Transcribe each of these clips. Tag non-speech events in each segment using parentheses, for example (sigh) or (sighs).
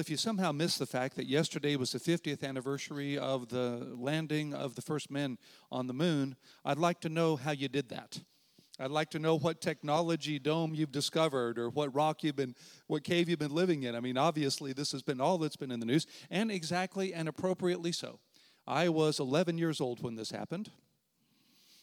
If you somehow missed the fact that yesterday was the 50th anniversary of the landing of the first men on the moon, I'd like to know how you did that. I'd like to know what technology dome you've discovered or what rock you've been, what cave you've been living in. I mean, obviously, this has been all that's been in the news, and exactly and appropriately so. I was 11 years old when this happened.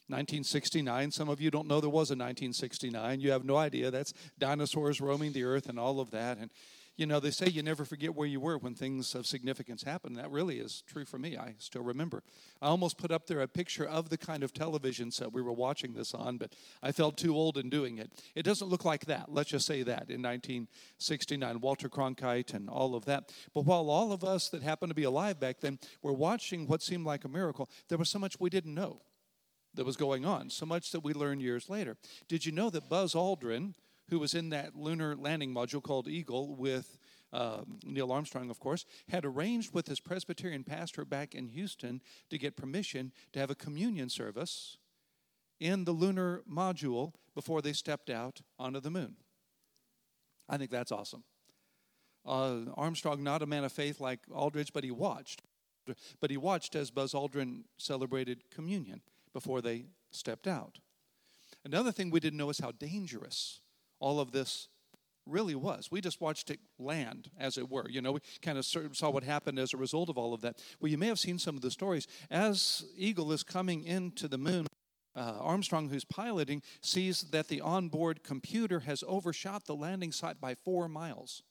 1969. Some of you don't know there was a 1969. You have no idea. That's dinosaurs roaming the earth and all of that. And you know, they say you never forget where you were when things of significance happen. That really is true for me. I still remember. I almost put up there a picture of the kind of television set we were watching this on, but I felt too old in doing it. It doesn't look like that. Let's just say that in 1969, Walter Cronkite and all of that. But while all of us that happened to be alive back then were watching what seemed like a miracle, there was so much we didn't know that was going on, so much that we learned years later. Did you know that Buzz Aldrin, who was in that lunar landing module called Eagle with uh, Neil Armstrong, of course, had arranged with his Presbyterian pastor back in Houston to get permission to have a communion service in the lunar module before they stepped out onto the moon. I think that's awesome. Uh, Armstrong, not a man of faith like Aldrin, but he watched. But he watched as Buzz Aldrin celebrated communion before they stepped out. Another thing we didn't know is how dangerous all of this really was. We just watched it land, as it were. You know, we kind of saw what happened as a result of all of that. Well, you may have seen some of the stories. As Eagle is coming into the moon, uh, Armstrong, who's piloting, sees that the onboard computer has overshot the landing site by four miles.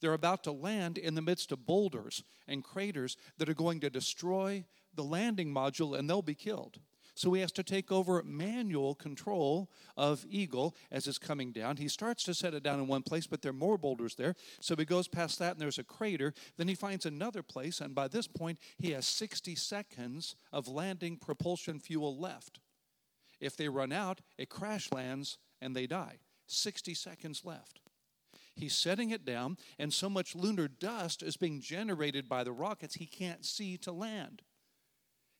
They're about to land in the midst of boulders and craters that are going to destroy the landing module and they'll be killed. So he has to take over manual control of Eagle as it's coming down. He starts to set it down in one place, but there are more boulders there. So he goes past that and there's a crater. Then he finds another place, and by this point, he has 60 seconds of landing propulsion fuel left. If they run out, it crash lands and they die. 60 seconds left. He's setting it down, and so much lunar dust is being generated by the rockets he can't see to land.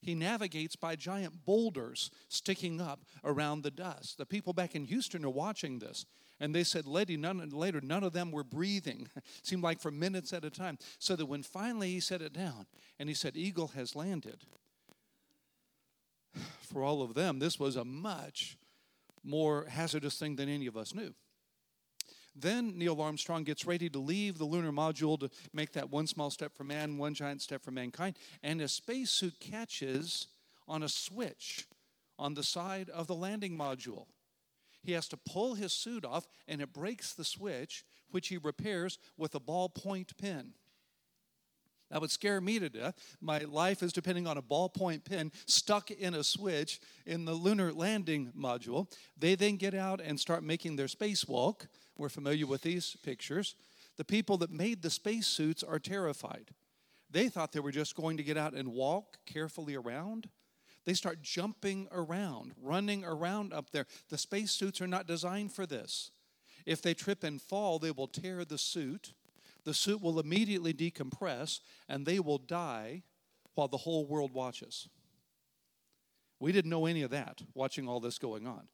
He navigates by giant boulders sticking up around the dust. The people back in Houston are watching this. And they said later none, of them were breathing. (laughs) seemed like for minutes at a time. So that when finally he set it down and he said, Eagle has landed, (sighs) for all of them, this was a much more hazardous thing than any of us knew. Then Neil Armstrong gets ready to leave the lunar module to make that one small step for man, one giant step for mankind. And his spacesuit catches on a switch on the side of the landing module. He has to pull his suit off, and it breaks the switch, which he repairs with a ballpoint pen. That would scare me to death. My life is depending on a ballpoint pen stuck in a switch in the lunar landing module. They then get out and start making their spacewalk. We're familiar with these pictures. The people that made the spacesuits are terrified. They thought they were just going to get out and walk carefully around. They start jumping around, running around up there. The spacesuits are not designed for this. If they trip and fall, they will tear the suit. The suit will immediately decompress and they will die while the whole world watches. We didn't know any of that watching all this going on.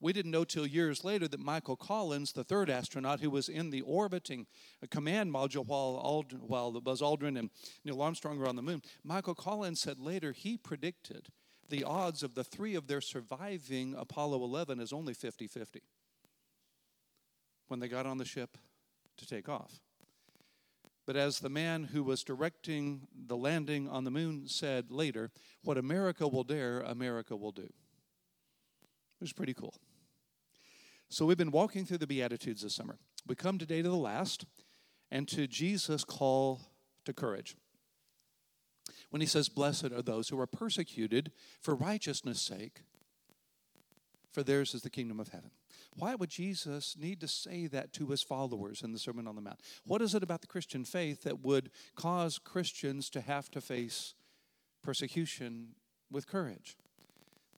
We didn't know till years later that Michael Collins, the third astronaut who was in the orbiting uh, command module while, Ald- while Buzz Aldrin and Neil Armstrong were on the moon, Michael Collins said later he predicted the odds of the three of their surviving Apollo 11 is only 50 50 when they got on the ship to take off. But as the man who was directing the landing on the moon said later, what America will dare, America will do. It was pretty cool. So we've been walking through the Beatitudes this summer. We come today to the last and to Jesus' call to courage. When he says, Blessed are those who are persecuted for righteousness' sake, for theirs is the kingdom of heaven. Why would Jesus need to say that to his followers in the Sermon on the Mount? What is it about the Christian faith that would cause Christians to have to face persecution with courage?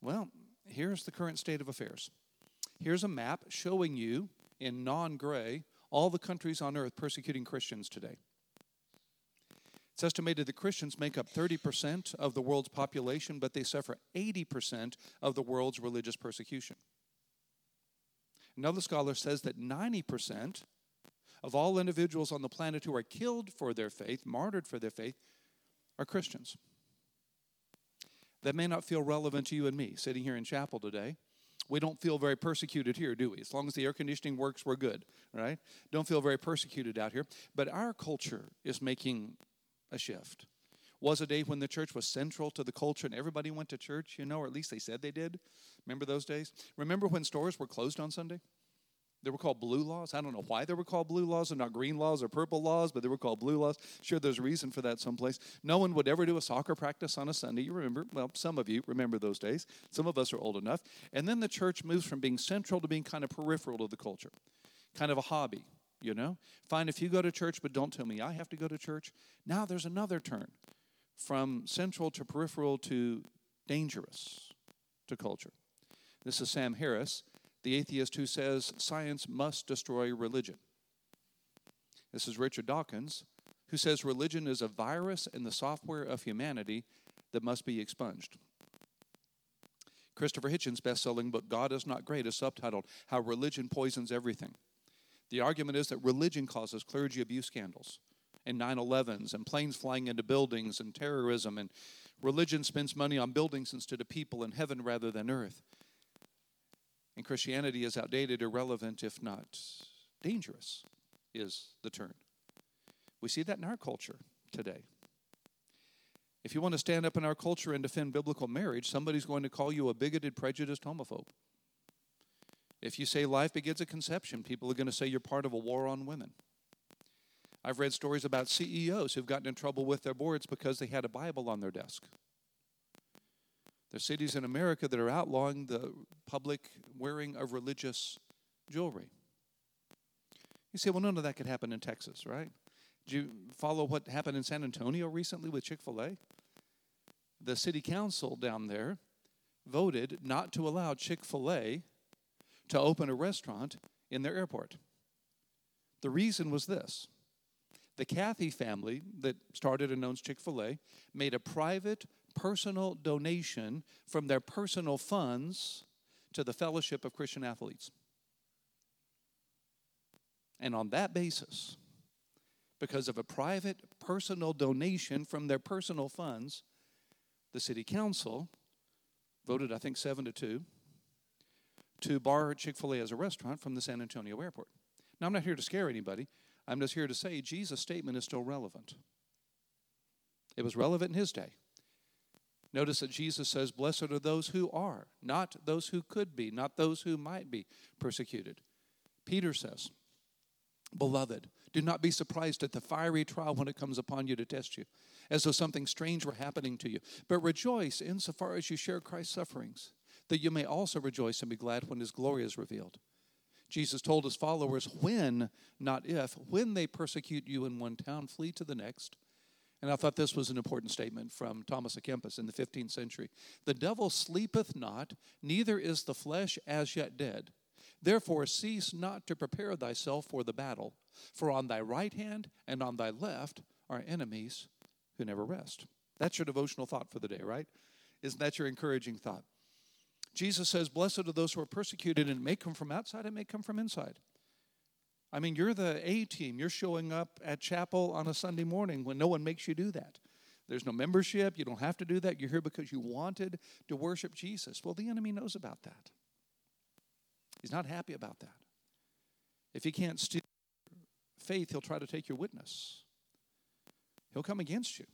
Well, here's the current state of affairs. Here's a map showing you in non gray all the countries on earth persecuting Christians today. It's estimated that Christians make up 30% of the world's population, but they suffer 80% of the world's religious persecution. Another scholar says that 90% of all individuals on the planet who are killed for their faith, martyred for their faith, are Christians. That may not feel relevant to you and me sitting here in chapel today. We don't feel very persecuted here, do we? As long as the air conditioning works, we're good, right? Don't feel very persecuted out here. But our culture is making a shift. Was a day when the church was central to the culture and everybody went to church, you know, or at least they said they did. Remember those days? Remember when stores were closed on Sunday? They were called blue laws. I don't know why they were called blue laws and not green laws or purple laws, but they were called blue laws. Sure, there's a reason for that someplace. No one would ever do a soccer practice on a Sunday. You remember? Well, some of you remember those days. Some of us are old enough. And then the church moves from being central to being kind of peripheral to the culture, kind of a hobby, you know? Fine if you go to church, but don't tell me I have to go to church. Now there's another turn from central to peripheral to dangerous to culture. This is Sam Harris the atheist who says science must destroy religion. This is Richard Dawkins, who says religion is a virus in the software of humanity that must be expunged. Christopher Hitchens' best selling book, God is Not Great, is subtitled How Religion Poisons Everything. The argument is that religion causes clergy abuse scandals and 9 11s and planes flying into buildings and terrorism, and religion spends money on buildings instead of people in heaven rather than earth. And Christianity is outdated, irrelevant, if not dangerous, is the turn. We see that in our culture today. If you want to stand up in our culture and defend biblical marriage, somebody's going to call you a bigoted, prejudiced homophobe. If you say life begins at conception, people are going to say you're part of a war on women. I've read stories about CEOs who've gotten in trouble with their boards because they had a Bible on their desk. There's cities in America that are outlawing the public wearing of religious jewelry. You say, well, none of that could happen in Texas, right? Did you follow what happened in San Antonio recently with Chick fil A? The city council down there voted not to allow Chick fil A to open a restaurant in their airport. The reason was this the Cathy family that started and owns Chick fil A made a private personal donation from their personal funds to the Fellowship of Christian Athletes. And on that basis, because of a private personal donation from their personal funds, the city council voted, I think, seven to two, to bar Chick fil A as a restaurant from the San Antonio airport. Now, I'm not here to scare anybody. I'm just here to say Jesus' statement is still relevant. It was relevant in his day. Notice that Jesus says, Blessed are those who are, not those who could be, not those who might be persecuted. Peter says, Beloved, do not be surprised at the fiery trial when it comes upon you to test you, as though something strange were happening to you. But rejoice insofar as you share Christ's sufferings, that you may also rejoice and be glad when his glory is revealed. Jesus told his followers, When, not if, when they persecute you in one town, flee to the next. And I thought this was an important statement from Thomas à Kempis in the 15th century. The devil sleepeth not, neither is the flesh as yet dead. Therefore, cease not to prepare thyself for the battle, for on thy right hand and on thy left are enemies who never rest. That's your devotional thought for the day, right? Isn't that your encouraging thought? Jesus says, Blessed are those who are persecuted, and it may come from outside, it may come from inside. I mean, you're the A team. You're showing up at chapel on a Sunday morning when no one makes you do that. There's no membership. You don't have to do that. You're here because you wanted to worship Jesus. Well, the enemy knows about that. He's not happy about that. If he can't steal faith, he'll try to take your witness. He'll come against you.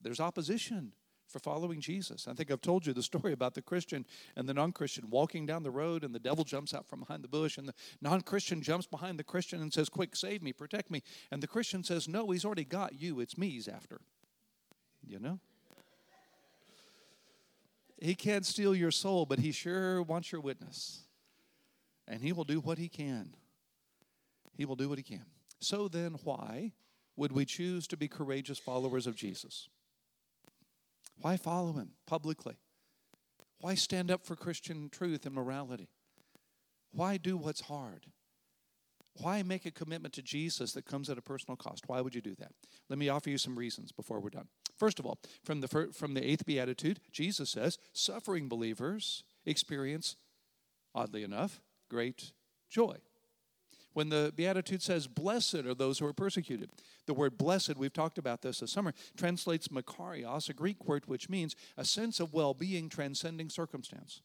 There's opposition for following Jesus. I think I've told you the story about the Christian and the non Christian walking down the road, and the devil jumps out from behind the bush, and the non Christian jumps behind the Christian and says, Quick, save me, protect me. And the Christian says, No, he's already got you. It's me he's after. You know? He can't steal your soul, but he sure wants your witness. And he will do what he can. He will do what he can. So then, why would we choose to be courageous followers of Jesus? Why follow him publicly? Why stand up for Christian truth and morality? Why do what's hard? Why make a commitment to Jesus that comes at a personal cost? Why would you do that? Let me offer you some reasons before we're done. First of all, from the, from the eighth beatitude, Jesus says, suffering believers experience, oddly enough, great joy. When the Beatitude says, Blessed are those who are persecuted, the word blessed, we've talked about this this summer, translates makarios, a Greek word which means a sense of well being transcending circumstance.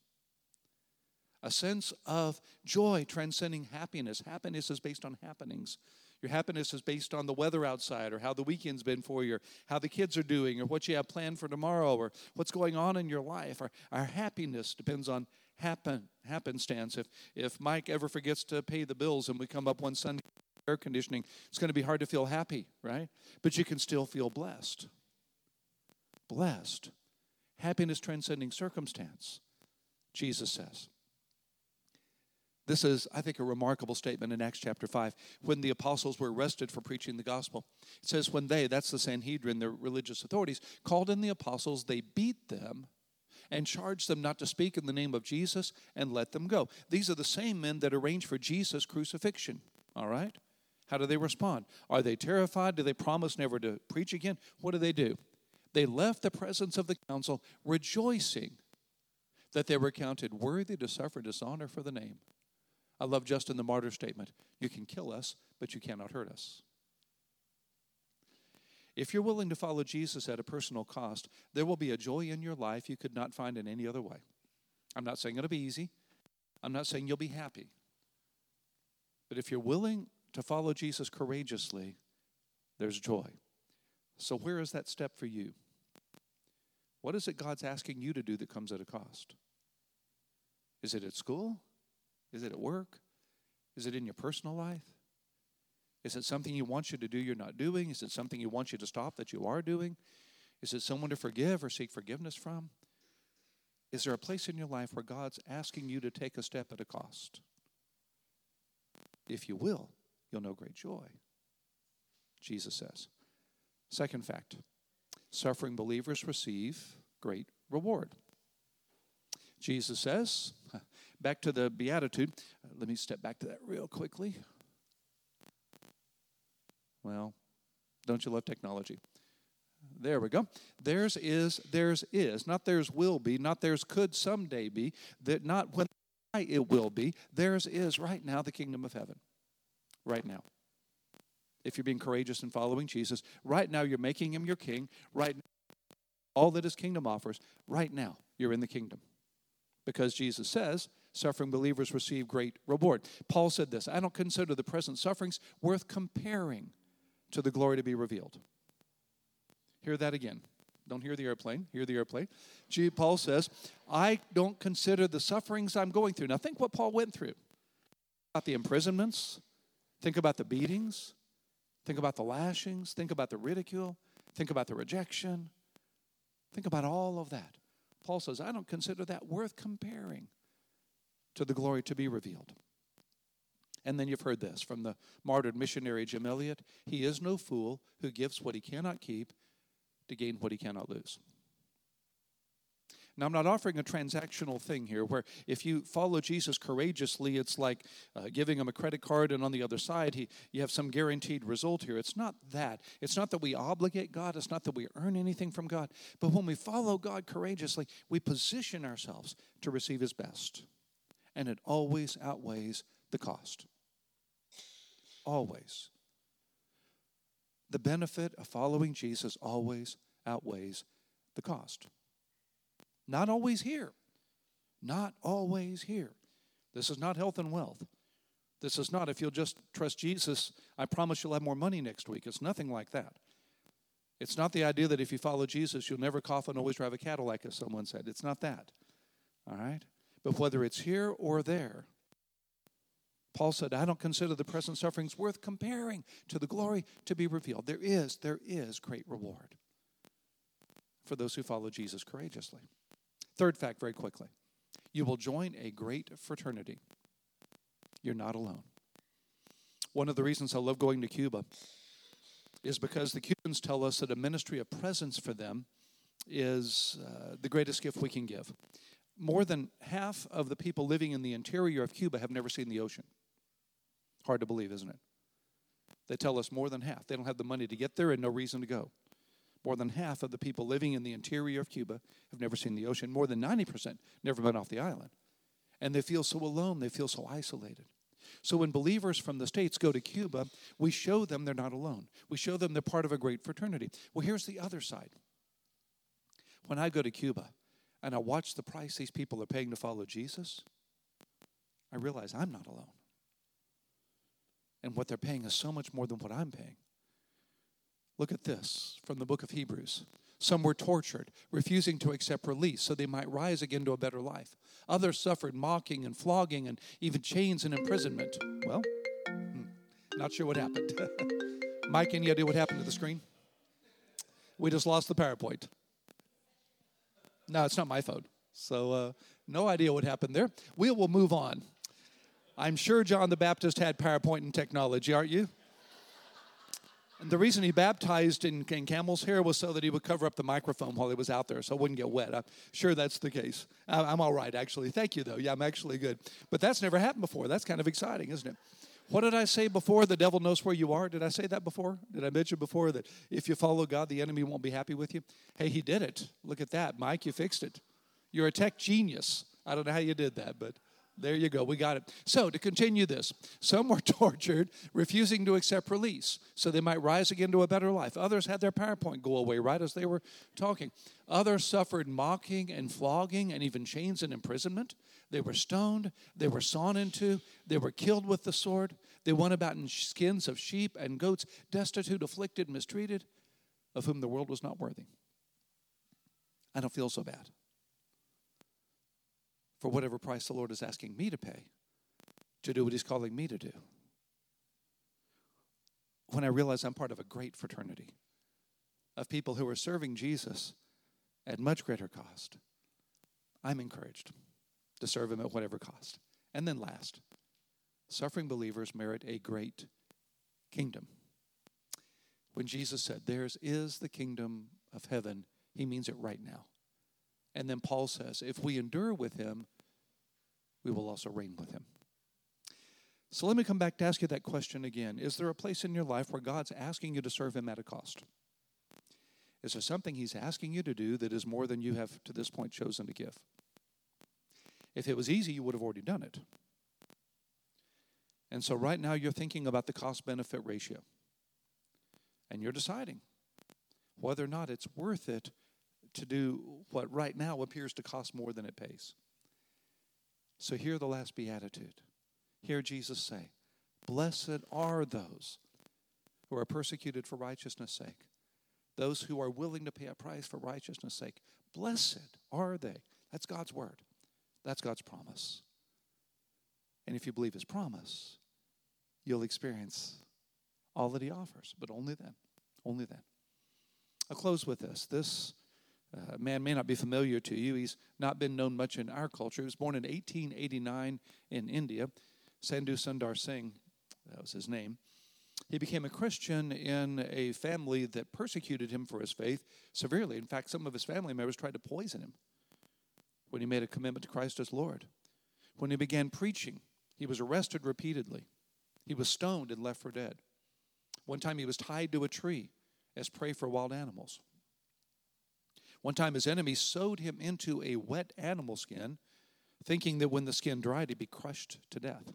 A sense of joy transcending happiness. Happiness is based on happenings. Your happiness is based on the weather outside, or how the weekend's been for you, or how the kids are doing, or what you have planned for tomorrow, or what's going on in your life. Our, our happiness depends on happen happenstance. If if Mike ever forgets to pay the bills and we come up one Sunday air conditioning, it's going to be hard to feel happy, right? But you can still feel blessed. Blessed. Happiness transcending circumstance, Jesus says. This is, I think, a remarkable statement in Acts chapter 5. When the apostles were arrested for preaching the gospel, it says, When they, that's the Sanhedrin, the religious authorities, called in the apostles, they beat them and charged them not to speak in the name of Jesus and let them go. These are the same men that arranged for Jesus' crucifixion. All right? How do they respond? Are they terrified? Do they promise never to preach again? What do they do? They left the presence of the council rejoicing that they were counted worthy to suffer dishonor for the name. I love Justin the martyr statement you can kill us, but you cannot hurt us. If you're willing to follow Jesus at a personal cost, there will be a joy in your life you could not find in any other way. I'm not saying it'll be easy, I'm not saying you'll be happy. But if you're willing to follow Jesus courageously, there's joy. So, where is that step for you? What is it God's asking you to do that comes at a cost? Is it at school? Is it at work? Is it in your personal life? Is it something He wants you to do you're not doing? Is it something He wants you to stop that you are doing? Is it someone to forgive or seek forgiveness from? Is there a place in your life where God's asking you to take a step at a cost? If you will, you'll know great joy. Jesus says. Second fact suffering believers receive great reward. Jesus says, (laughs) back to the Beatitude. Uh, let me step back to that real quickly. Well, don't you love technology? There we go. Theirs is, theirs is. Not theirs will be, not theirs could someday be, that not when it will be. Theirs is right now the kingdom of heaven. Right now. If you're being courageous and following Jesus, right now you're making him your king. Right now, all that his kingdom offers, right now you're in the kingdom. Because Jesus says, suffering believers receive great reward. Paul said this I don't consider the present sufferings worth comparing to the glory to be revealed. Hear that again. Don't hear the airplane, hear the airplane. G. Paul says, I don't consider the sufferings I'm going through. Now, think what Paul went through. About the imprisonments, think about the beatings, think about the lashings, think about the ridicule, think about the rejection, think about all of that. Paul says, I don't consider that worth comparing to the glory to be revealed. And then you've heard this from the martyred missionary Jim Elliot He is no fool who gives what he cannot keep to gain what he cannot lose. Now, I'm not offering a transactional thing here where if you follow Jesus courageously, it's like uh, giving him a credit card, and on the other side, he, you have some guaranteed result here. It's not that. It's not that we obligate God, it's not that we earn anything from God. But when we follow God courageously, we position ourselves to receive his best. And it always outweighs the cost. Always. The benefit of following Jesus always outweighs the cost. Not always here. Not always here. This is not health and wealth. This is not, if you'll just trust Jesus, I promise you'll have more money next week. It's nothing like that. It's not the idea that if you follow Jesus, you'll never cough and always drive a Cadillac, as someone said. It's not that. All right? But whether it's here or there, Paul said, I don't consider the present sufferings worth comparing to the glory to be revealed. There is, there is great reward for those who follow Jesus courageously. Third fact, very quickly you will join a great fraternity. You're not alone. One of the reasons I love going to Cuba is because the Cubans tell us that a ministry of presence for them is uh, the greatest gift we can give. More than half of the people living in the interior of Cuba have never seen the ocean. Hard to believe, isn't it? They tell us more than half. They don't have the money to get there and no reason to go. More than half of the people living in the interior of Cuba have never seen the ocean. More than 90% never been off the island. And they feel so alone, they feel so isolated. So when believers from the States go to Cuba, we show them they're not alone. We show them they're part of a great fraternity. Well, here's the other side. When I go to Cuba and I watch the price these people are paying to follow Jesus, I realize I'm not alone. And what they're paying is so much more than what I'm paying. Look at this from the book of Hebrews. Some were tortured, refusing to accept release so they might rise again to a better life. Others suffered mocking and flogging and even chains and imprisonment. Well, hmm, not sure what happened. (laughs) Mike, any idea what happened to the screen? We just lost the PowerPoint. No, it's not my phone. So, uh, no idea what happened there. We will move on. I'm sure John the Baptist had PowerPoint and technology, aren't you? And the reason he baptized in, in, camel's hair was so that he would cover up the microphone while he was out there so it wouldn't get wet. I'm sure that's the case. I, I'm all right, actually. Thank you, though. Yeah, I'm actually good. But that's never happened before. That's kind of exciting, isn't it? What did I say before? The devil knows where you are. Did I say that before? Did I mention before that if you follow God, the enemy won't be happy with you? Hey, he did it. Look at that. Mike, you fixed it. You're a tech genius. I don't know how you did that, but there you go. We got it. So, to continue this, some were (laughs) tortured, refusing to accept release so they might rise again to a better life. Others had their PowerPoint go away right as they were talking. Others suffered mocking and flogging and even chains and imprisonment. They were stoned, they were sawn into, they were killed with the sword. They went about in skins of sheep and goats, destitute, afflicted, mistreated, of whom the world was not worthy. I don't feel so bad for whatever price the Lord is asking me to pay to do what He's calling me to do. When I realize I'm part of a great fraternity of people who are serving Jesus at much greater cost, I'm encouraged to serve Him at whatever cost. And then, last, suffering believers merit a great kingdom. When Jesus said, Theirs is the kingdom of heaven, He means it right now. And then Paul says, if we endure with him, we will also reign with him. So let me come back to ask you that question again. Is there a place in your life where God's asking you to serve him at a cost? Is there something he's asking you to do that is more than you have to this point chosen to give? If it was easy, you would have already done it. And so right now you're thinking about the cost benefit ratio. And you're deciding whether or not it's worth it to do what right now appears to cost more than it pays. So hear the last beatitude. Hear Jesus say, Blessed are those who are persecuted for righteousness' sake, those who are willing to pay a price for righteousness' sake. Blessed are they. That's God's word, that's God's promise. And if you believe his promise, you'll experience all that he offers, but only then. Only then. I'll close with this. This uh, man may not be familiar to you. He's not been known much in our culture. He was born in 1889 in India. Sadhu Sundar Singh, that was his name. He became a Christian in a family that persecuted him for his faith severely. In fact, some of his family members tried to poison him when he made a commitment to Christ as Lord. When he began preaching, he was arrested repeatedly. He was stoned and left for dead. One time he was tied to a tree as prey for wild animals. One time, his enemies sewed him into a wet animal skin, thinking that when the skin dried, he'd be crushed to death.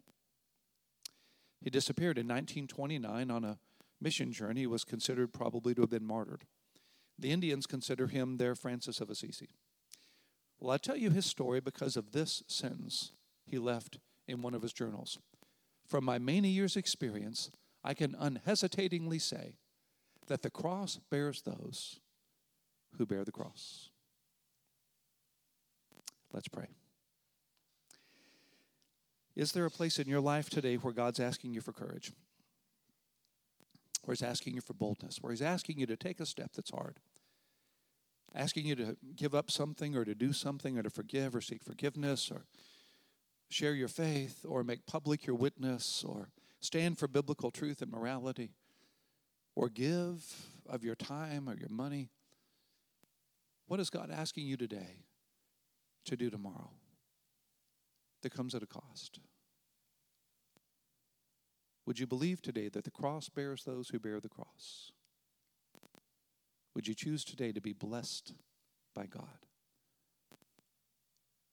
He disappeared in 1929 on a mission journey. He was considered probably to have been martyred. The Indians consider him their Francis of Assisi. Well, I tell you his story because of this sentence he left in one of his journals. From my many years' experience, I can unhesitatingly say that the cross bears those who bear the cross. Let's pray. Is there a place in your life today where God's asking you for courage? Where He's asking you for boldness? Where He's asking you to take a step that's hard? Asking you to give up something or to do something or to forgive or seek forgiveness or share your faith or make public your witness or stand for biblical truth and morality or give of your time or your money what is God asking you today to do tomorrow that comes at a cost? Would you believe today that the cross bears those who bear the cross? Would you choose today to be blessed by God?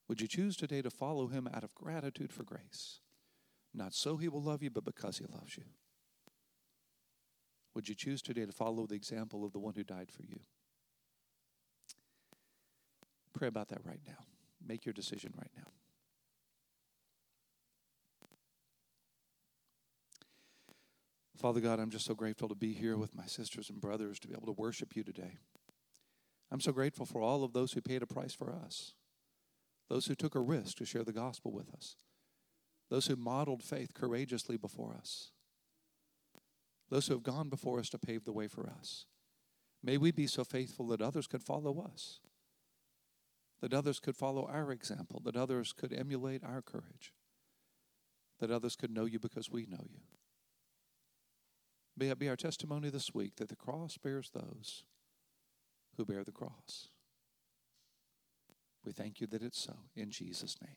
Would you choose today to follow him out of gratitude for grace, not so he will love you, but because he loves you. Would you choose today to follow the example of the one who died for you? Pray about that right now. Make your decision right now. Father God, I'm just so grateful to be here with my sisters and brothers to be able to worship you today. I'm so grateful for all of those who paid a price for us, those who took a risk to share the gospel with us, those who modeled faith courageously before us, those who have gone before us to pave the way for us. May we be so faithful that others could follow us, that others could follow our example, that others could emulate our courage, that others could know you because we know you. May it be our testimony this week that the cross bears those who bear the cross. We thank you that it's so. In Jesus' name.